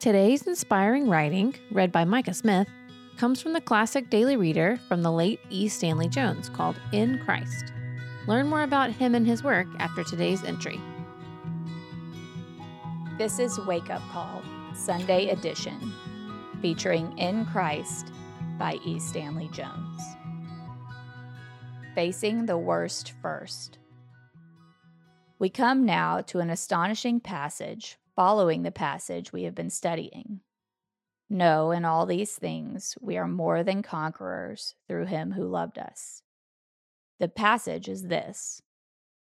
Today's inspiring writing, read by Micah Smith, comes from the classic daily reader from the late E. Stanley Jones called In Christ. Learn more about him and his work after today's entry. This is Wake Up Call, Sunday edition, featuring In Christ by E. Stanley Jones. Facing the Worst First. We come now to an astonishing passage following the passage we have been studying. No, in all these things, we are more than conquerors through him who loved us. The passage is this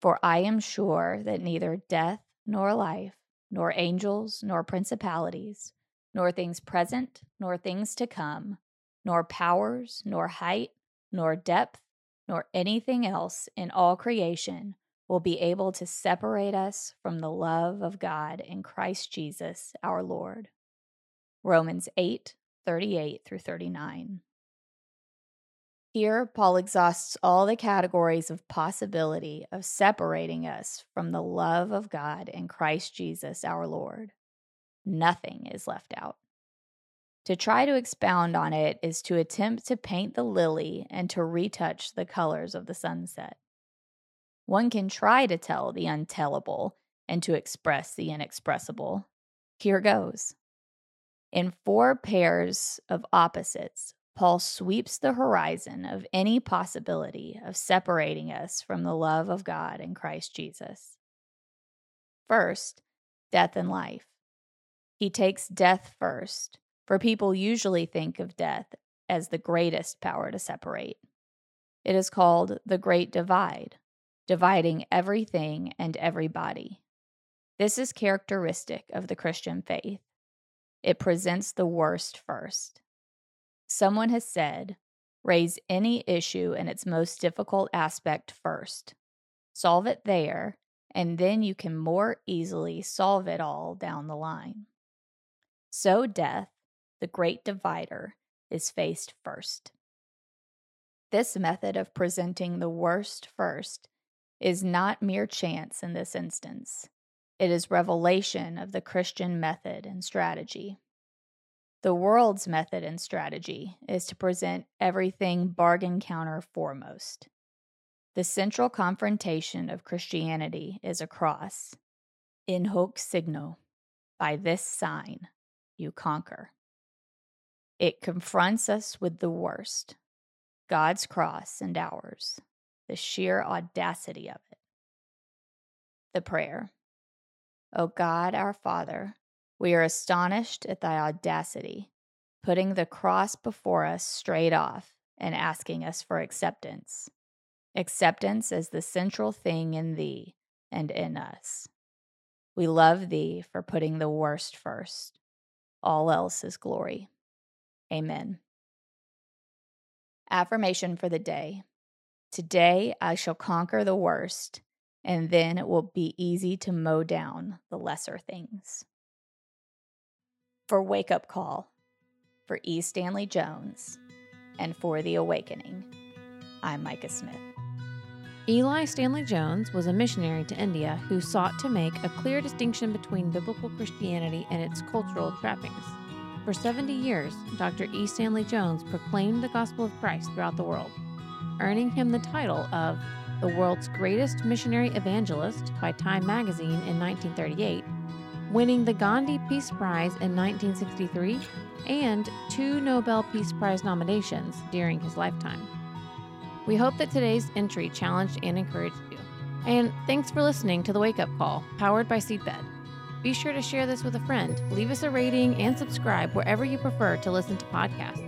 For I am sure that neither death nor life, nor angels nor principalities, nor things present nor things to come, nor powers, nor height, nor depth, nor anything else in all creation will be able to separate us from the love of God in Christ Jesus our Lord. Romans 8 38 through 39. Here, Paul exhausts all the categories of possibility of separating us from the love of God in Christ Jesus our Lord. Nothing is left out. To try to expound on it is to attempt to paint the lily and to retouch the colors of the sunset. One can try to tell the untellable and to express the inexpressible. Here goes. In four pairs of opposites, Paul sweeps the horizon of any possibility of separating us from the love of God in Christ Jesus. First, death and life. He takes death first, for people usually think of death as the greatest power to separate. It is called the Great Divide, dividing everything and everybody. This is characteristic of the Christian faith. It presents the worst first. Someone has said, raise any issue in its most difficult aspect first. Solve it there, and then you can more easily solve it all down the line. So, death, the great divider, is faced first. This method of presenting the worst first is not mere chance in this instance. It is revelation of the Christian method and strategy. The world's method and strategy is to present everything bargain counter foremost. The central confrontation of Christianity is a cross. In hoc signo, by this sign, you conquer. It confronts us with the worst God's cross and ours, the sheer audacity of it. The prayer O God, our Father, we are astonished at thy audacity, putting the cross before us straight off and asking us for acceptance. Acceptance as the central thing in thee and in us. We love thee for putting the worst first. All else is glory. Amen. Affirmation for the day Today I shall conquer the worst, and then it will be easy to mow down the lesser things for Wake Up Call, for E. Stanley Jones, and for The Awakening. I'm Micah Smith. Eli Stanley Jones was a missionary to India who sought to make a clear distinction between biblical Christianity and its cultural trappings. For 70 years, Dr. E. Stanley Jones proclaimed the gospel of Christ throughout the world, earning him the title of the world's greatest missionary evangelist by Time magazine in 1938 winning the Gandhi Peace Prize in 1963 and two Nobel Peace Prize nominations during his lifetime. We hope that today's entry challenged and encouraged you. And thanks for listening to the Wake Up Call, powered by Seedbed. Be sure to share this with a friend, leave us a rating, and subscribe wherever you prefer to listen to podcasts.